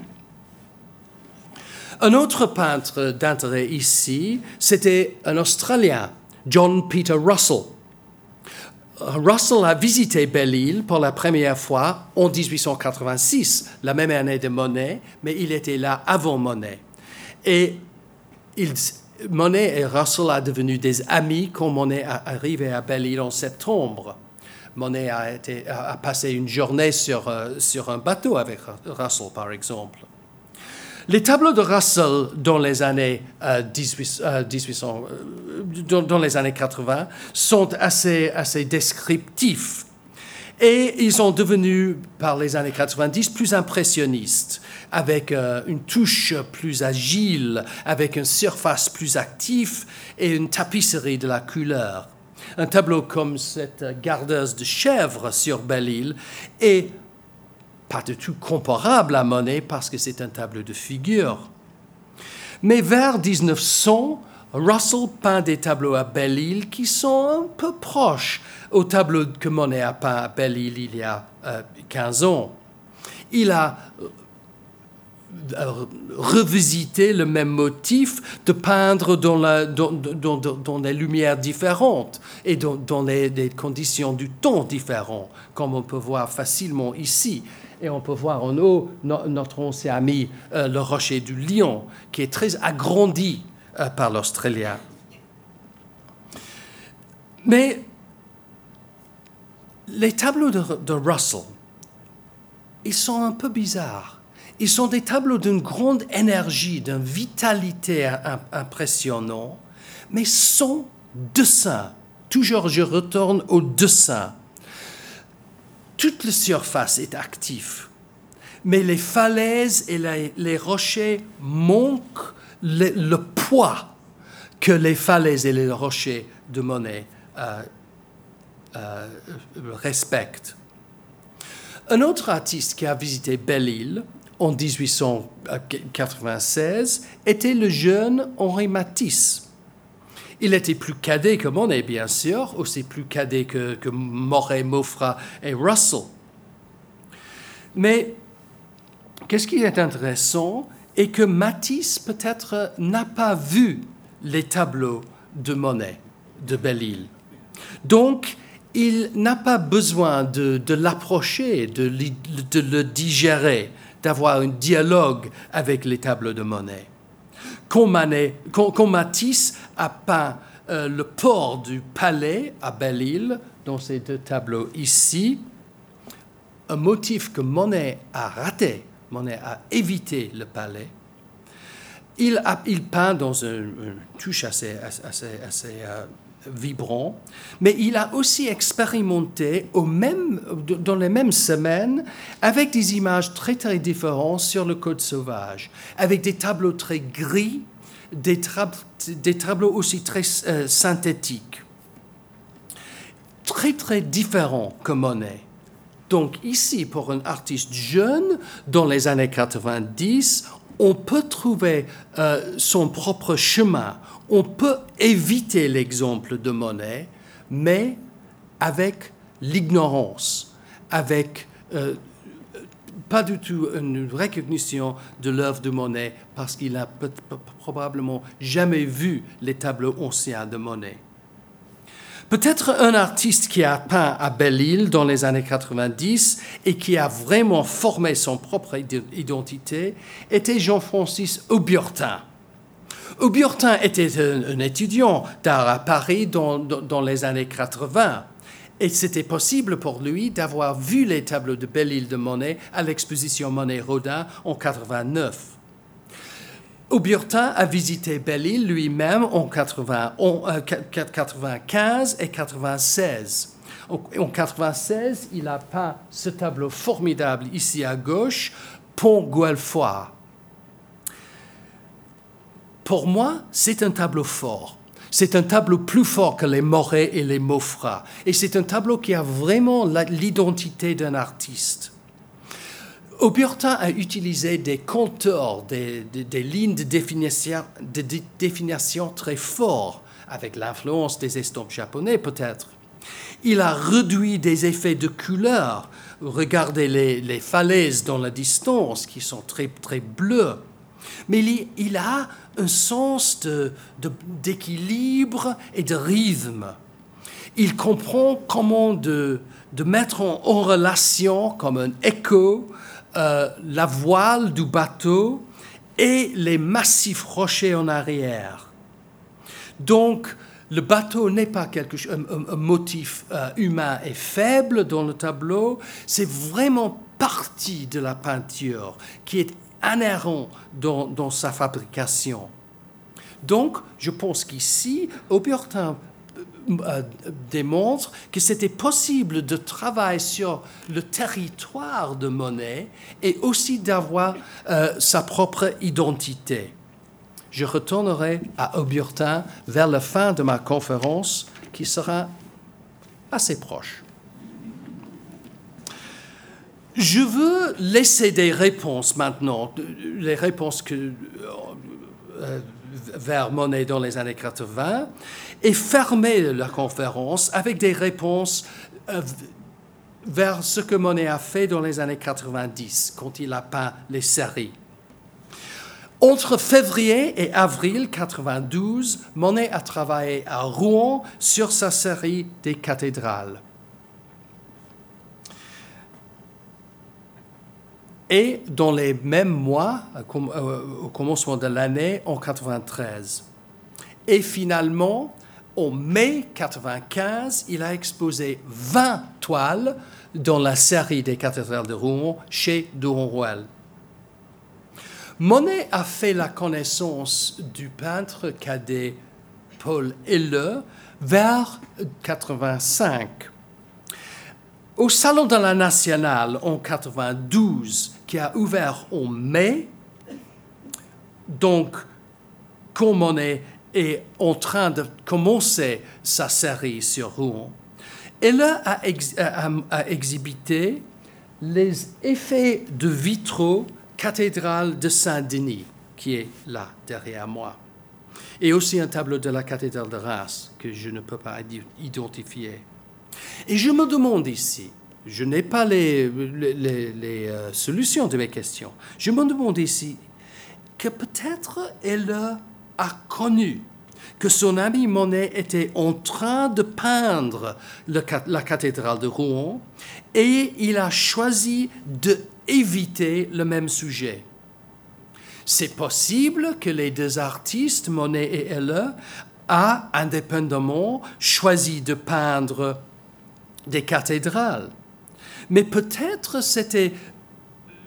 Un autre peintre d'intérêt ici, c'était un Australien, John Peter Russell. Russell a visité Belle-Île pour la première fois en 1886, la même année de Monet, mais il était là avant Monet. Et Monet et Russell sont devenus des amis quand Monet est arrivé à Belle-Île en septembre. Monet a, passé une journée sur, euh, un bateau avec Russell, par exemple. Les tableaux de Russell dans les années, 18, euh, 1800, euh, dans, les années 80 sont assez, assez descriptifs. Et ils sont devenus, par les années 90, plus impressionnistes, avec une touche plus agile, avec une surface plus active et une tapisserie de la couleur un tableau comme cette gardeuse de chèvres sur Belle-Île est pas du tout comparable à Monet parce que c'est un tableau de figure. Mais vers 1900, Russell peint des tableaux à Belle-Île qui sont un peu proches au tableau que Monet a peint à Belle-Île il y a 15 euh, ans. Il a revisiter le même motif, de peindre dans, la, dans, dans, des lumières différentes et dans, les, des conditions du ton différents, comme on peut voir facilement ici. Et on peut voir en haut notre ancien ami, euh, le rocher du lion, qui est très agrandi euh, par l'Australien. Mais les tableaux de, de Russell, ils sont un peu bizarres ils sont des tableaux d'une grande énergie, d'une vitalité impressionnante, mais sans dessin. Toujours, je retourne au dessin. Toute la surface est active, mais les falaises et les, rochers manquent le, poids que les falaises et les rochers de Monet euh, euh, respectent. Un autre artiste qui a visité Belle-Île en 1896 était le jeune Henri Matisse. Il était plus cadet que Monet, bien sûr, aussi plus cadet que, que Moret, et Russell. Mais qu'est-ce qui est intéressant est que Matisse peut-être n'a pas vu les tableaux de Monet de Belle-Île. Donc, il n'a pas besoin de, l'approcher, de, le digérer, d'avoir un dialogue avec les tableaux de Monet. Quand, Matisse a peint euh, le port du palais à Belle-Île, dans ces deux tableaux ici, un motif que Monet a raté, Monet a évité le palais, il, peint dans une, touche assez, assez, euh, vibrant, mais il a aussi expérimenté au même, dans les mêmes semaines avec des images très très différentes sur le code sauvage, avec des tableaux très gris, des, des tableaux aussi très euh, synthétiques, très très différents que Monet. Donc ici, pour un artiste jeune, dans les années 90, on peut trouver euh, son propre chemin. On peut éviter l'exemple de Monet, mais avec l'ignorance, avec euh, pas du tout une recognition de l'œuvre de Monet, parce qu'il n'a probablement jamais vu les tableaux anciens de Monet. Peut-être un artiste qui a peint à Belle-Île dans les années 90 et qui a vraiment formé son propre identité était Jean-Francis Auburtin. Auburtin était un, étudiant d'art à Paris dans, dans, les années 80. Et c'était possible pour lui d'avoir vu les tableaux de Belle-Île de Monet à l'exposition Monet-Rodin en 89. Auburtin a visité Belle-Île lui-même en 1995 euh, et 96. En 96, il a peint ce tableau formidable ici à gauche, Pont Guelfoy. Pour moi, c'est un tableau fort. C'est un tableau plus fort que les Moret et les Maufra. Et c'est un tableau qui a vraiment l'identité d'un artiste. Auburtin a utilisé des contours, des, lignes de définition, de définition très forts, avec l'influence des estampes japonais peut-être. Il a réduit des effets de couleur. Regardez les, falaises dans la distance qui sont très, très bleues. Mais il, a un sens d'équilibre et de rythme. Il comprend comment de, mettre en, en relation comme un écho euh, la voile du bateau et les massifs rochers en arrière. Donc, le bateau n'est pas quelque chose, un, motif euh, humain et faible dans le tableau, c'est vraiment partie de la peinture qui est inhérent dans, dans sa fabrication. Donc, je pense qu'ici, Aubertin démontre que c'était possible de travailler sur le territoire de Monet et aussi d'avoir euh, sa propre identité. Je retournerai à Auburtin vers la fin de ma conférence qui sera assez proche. Je veux laisser des réponses maintenant, les réponses que, euh, vers Monet dans les années 80 et fermer la conférence avec des réponses euh, vers ce que Monet a fait dans les années 90 quand il a peint les séries. Entre février et avril 92, Monet a travaillé à Rouen sur sa série des cathédrales. Et dans les mêmes mois, euh, au commencement de l'année, en 93. Et finalement, en mai 95, il a exposé 20 toiles dans la série des cathédrales de Rouen chez Duron-Roel. Monet a fait la connaissance du peintre cadet Paul Helle vers 85. Au Salon de la Nationale en 92, qui a ouvert en mai. Donc, comme Monet est en train de commencer sa série sur Rouen, elle a, exhibité les effets de vitraux cathédrale de Saint-Denis, qui est là, derrière moi. Et aussi un tableau de la cathédrale de Reims, que je ne peux pas identifier. Et je me demande ici, je n'ai pas les, euh, solutions de mes questions, je me demande ici que peut-être elle a connu que son ami Monet était en train de peindre la cathédrale de Rouen et il a choisi d'éviter le même sujet. C'est possible que les deux artistes, Monet et Elle, aient indépendamment choisi de peindre des cathédrales. Mais peut-être c'était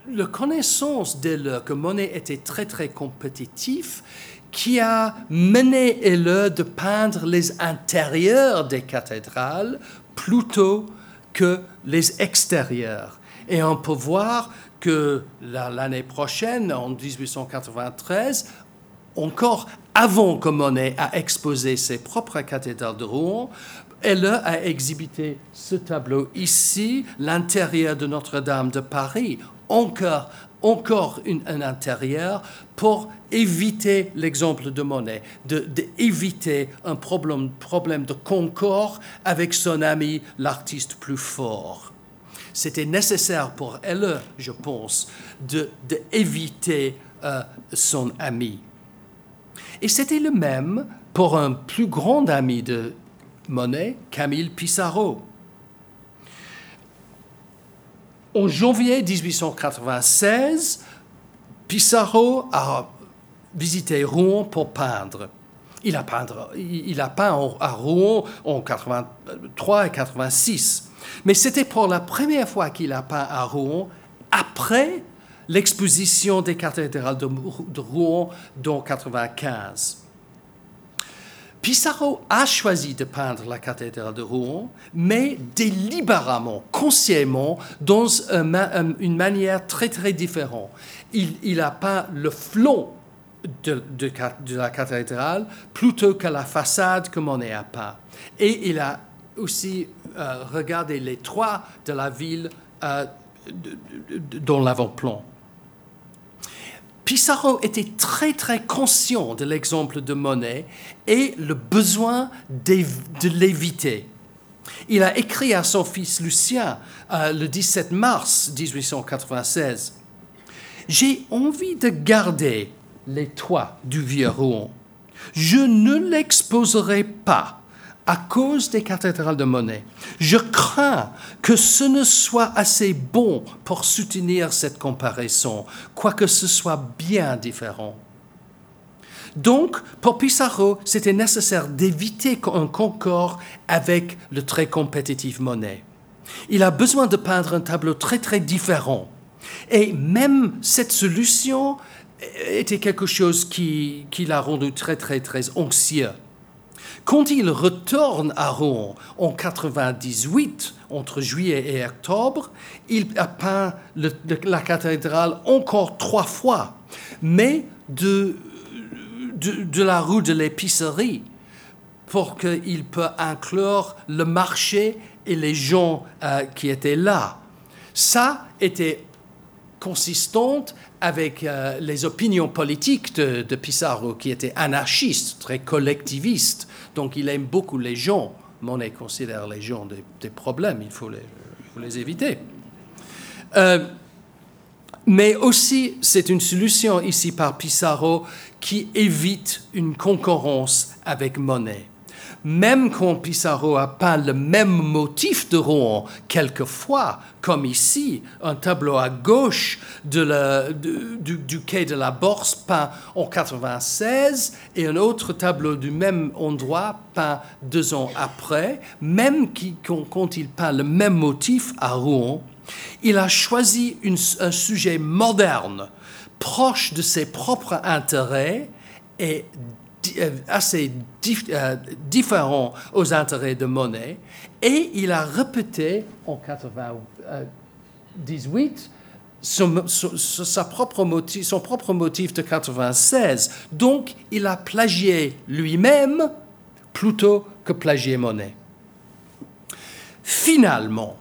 la connaissance d'elle que Monet était très très compétitif qui a mené elle de peindre les intérieurs des cathédrales plutôt que les extérieurs. Et on peut voir que l'année prochaine, en 1893, encore avant que Monet a exposé ses propres cathédrales de Rouen, elle a exhibité ce tableau ici, l'intérieur de Notre-Dame de Paris, encore, encore un intérieur pour éviter l'exemple de Monet, d'éviter un problème, problème de concord avec son ami, l'artiste plus fort. C'était nécessaire pour elle, je pense, d'éviter de, euh, son ami. Et c'était le même pour un plus grand ami de Monet, Camille Pissarro. En janvier 1896, Pissarro a visité Rouen pour peindre. Il a, peint, il a peint à Rouen en 83 et 86. Mais c'était pour la première fois qu'il a peint à Rouen après l'exposition des cathédrales de, Rouen dans 95. Pissarro a choisi de peindre la cathédrale de Rouen, mais délibérément, consciemment, dans une manière très très différente. Il, a peint le flanc de, la cathédrale plutôt que la façade que Monet a peint. Et il a aussi euh, regardé les toits de la ville euh, dans l'avant-plan. Pissarro était très très conscient de l'exemple de Monet et le besoin de l'éviter. Il a écrit à son fils Lucien euh, le 17 mars 1896 J'ai envie de garder les toits du vieux Rouen. Je ne l'exposerai pas à cause des cathédrales de Monet. Je crains que ce ne soit assez bon pour soutenir cette comparaison, quoique ce soit bien différent. Donc, pour Pissarro, c'était nécessaire d'éviter un concours avec le très compétitif Monet. Il a besoin de peindre un tableau très très différent. Et même cette solution était quelque chose qui, qui l'a rendu très très très anxieux. Quand il retourne à Rouen en 98, entre juillet et octobre, il a peint la cathédrale encore trois fois, mais de, la rue de l'épicerie, pour qu'il puisse inclure le marché et les gens euh, qui étaient là. Ça était consistante avec euh, les opinions politiques de, de, Pissarro, qui était anarchiste, très collectiviste. Donc il aime beaucoup les gens. Monet considère les gens des, problèmes, il faut les, les éviter. Euh, mais aussi, c'est une solution ici par Pissarro qui évite une concurrence avec Monet même quand Pissarro a peint le même motif de Rouen quelquefois, comme ici, un tableau à gauche de du, quai de la Borse peint en 96 et un autre tableau du même endroit peint deux ans après, même quand, il peint le même motif à Rouen, il a choisi un sujet moderne, proche de ses propres intérêts et euh, assez euh, différent aux intérêts de Monet, et il a répété en 98 son, sa propre motif, son propre motif de 96. Donc, il a plagié lui-même plutôt que plagié Monet. Finalement,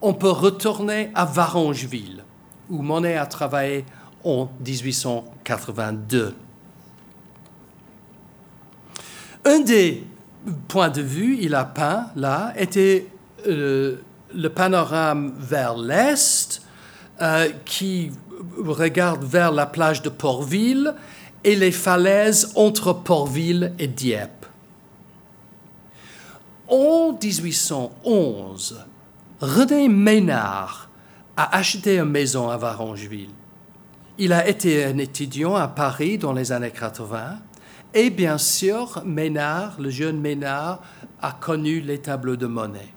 on peut retourner à Varangeville, où Monet a travaillé en 1882. Un des points de vue il a peint là était euh, le panorama vers l'est euh, qui regarde vers la plage de Portville et les falaises entre Portville et Dieppe. En 1811, René Ménard a acheté une maison à Varangeville. Il a été un étudiant à Paris dans les années 80 et bien sûr, Ménard, le jeune Ménard, a connu les tableaux de Monet.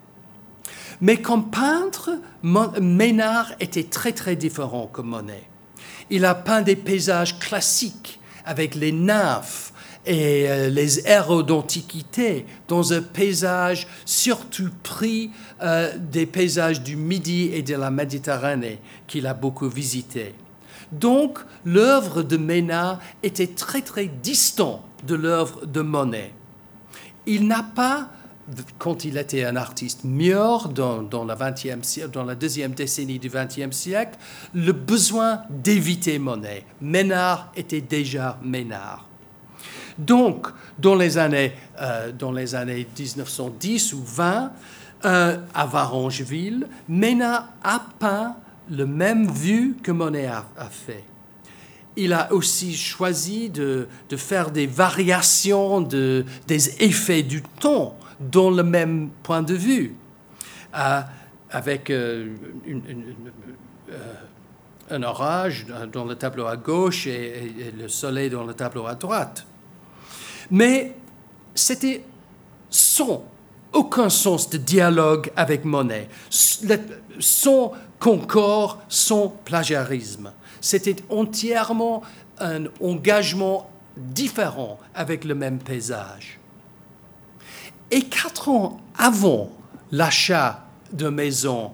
Mais comme peintre, Ménard était très très différent que Monet. Il a peint des paysages classiques avec les nymphes et euh, les héros d'Antiquité dans un paysage surtout pris euh, des paysages du Midi et de la Méditerranée qu'il a beaucoup visité. Donc l'œuvre de Ménard était très très distante de l'œuvre de Monet. Il n'a pas quand il était un artiste la dans la deuxième décennie du XXe siècle, le besoin d'éviter Monet. Ménard était déjà Ménard. Donc, dans les années, euh, dans les années 1910 ou 20, euh, à Varangeville, Ménard a peint le même vue que Monet a, fait. Il a aussi choisi de, de faire des variations de, des effets du ton dans le même point de vue, avec euh, euh, un orage dans le tableau à gauche et, le soleil dans le tableau à droite. Mais c'était sans aucun sens de dialogue avec Monet, son concord, son plagiarisme. C'était entièrement un engagement différent avec le même paysage. Et quatre ans avant l'achat de maison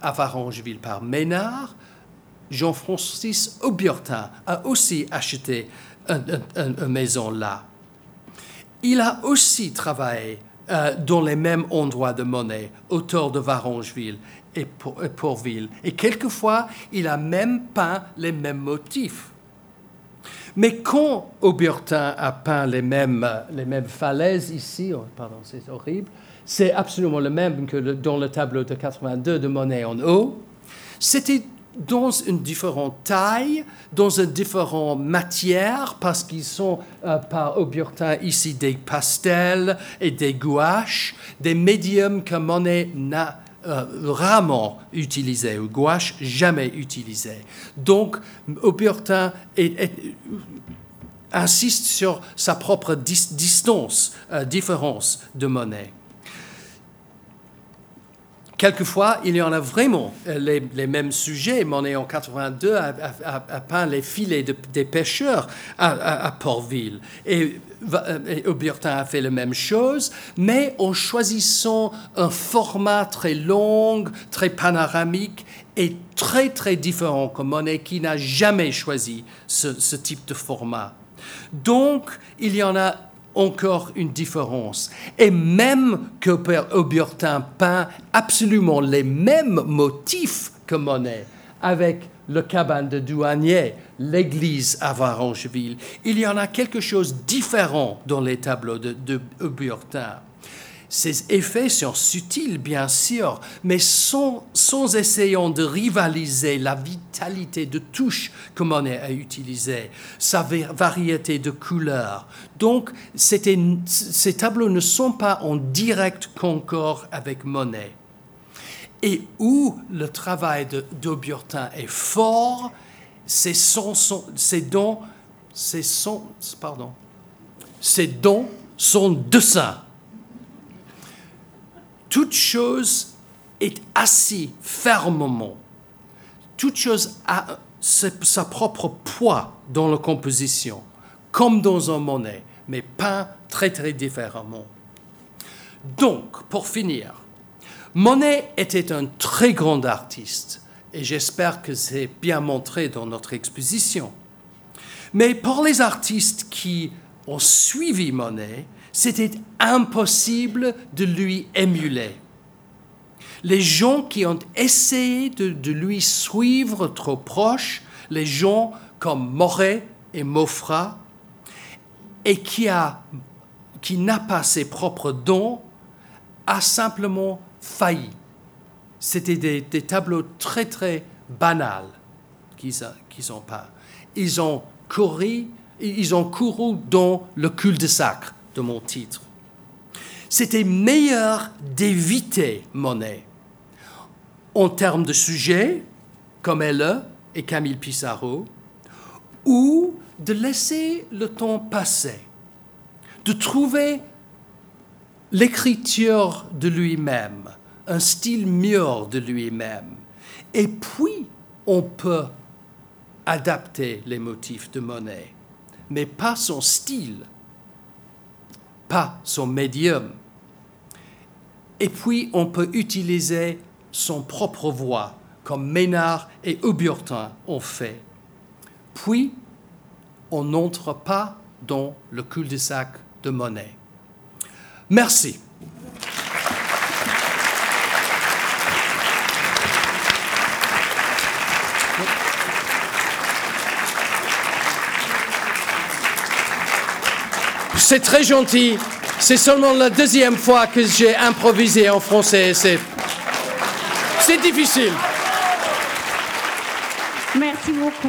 à Varangeville par Ménard, Jean-Francis Aubertin a aussi acheté une, maison là. Il a aussi travaillé euh, dans les mêmes endroits de Monet, autour de Varangeville et Pourville. Et quelquefois, il a même peint les mêmes motifs. Mais quand Aubertin a peint les mêmes, les mêmes falaises ici, oh, pardon, c'est horrible, c'est absolument le même que dans le tableau de 82 de Monet en haut. C'était dans une différente taille, dans une différente matière, parce qu'ils sont euh, par Aubertin ici des pastels et des gouaches, des médiums que Monet n'a euh, rarement utilisé, ou gouache jamais utilisé. Donc, Aubertin insiste sur sa propre distance, euh, différence de Monet. Quelquefois, il y en a vraiment euh, les, mêmes sujets. Monet en 82 a, peint les filets des pêcheurs à, Portville. Et, euh, Aubertin a fait la même chose, mais en choisissant un format très long, très panoramique et très très différent que Monet qui n'a jamais choisi ce type de format. Donc, il y en a encore une différence. Et même que Aubertin peint absolument les mêmes motifs que Monet, avec le cabane de douanier, l'église à Varangeville, il y en a quelque chose de différent dans les tableaux de, de ces effets sont subtils, bien sûr, mais sans, sans de rivaliser la vitalité de touche que Monet a utilisée, sa variété de couleurs. Donc, ces tableaux ne sont pas en direct concord avec Monet. Et où le travail d'Auburtin est fort, c'est dons, pardon, ses dons, son dessin toute chose est assise fermement. Toute chose a sa propre poids dans la composition, comme dans un monnaie, mais peint très très différemment. Donc, pour finir, Monet était un très grand artiste, et j'espère que c'est bien montré dans notre exposition. Mais pour les artistes qui ont suivi Monet, c'était impossible de lui émuler. Les gens qui ont essayé de, lui suivre trop proche les gens comme Moret et Maufra, et qui a qui n'a pas ses propres dons, a simplement failli. C'était des, tableaux très très banals qu'ils ont pas. Ils ont couru, ils ont couru dans le cul-de-sac de mon titre. C'était meilleur d'éviter Monet en termes de sujet, comme elle et Camille Pissarro, ou de laisser le temps passer de trouver l'écriture de lui-même, un style mûr de lui-même. Et puis, on peut adapter les motifs de Monet, mais pas son style, pas son médium. Et puis, on peut utiliser son propre voix, comme Ménard et Auburtin ont fait. Puis, on n'entre pas dans le cul-de-sac de monnaie. Merci. C'est très gentil. C'est seulement la deuxième fois que j'ai improvisé en français. C'est, difficile. Merci beaucoup.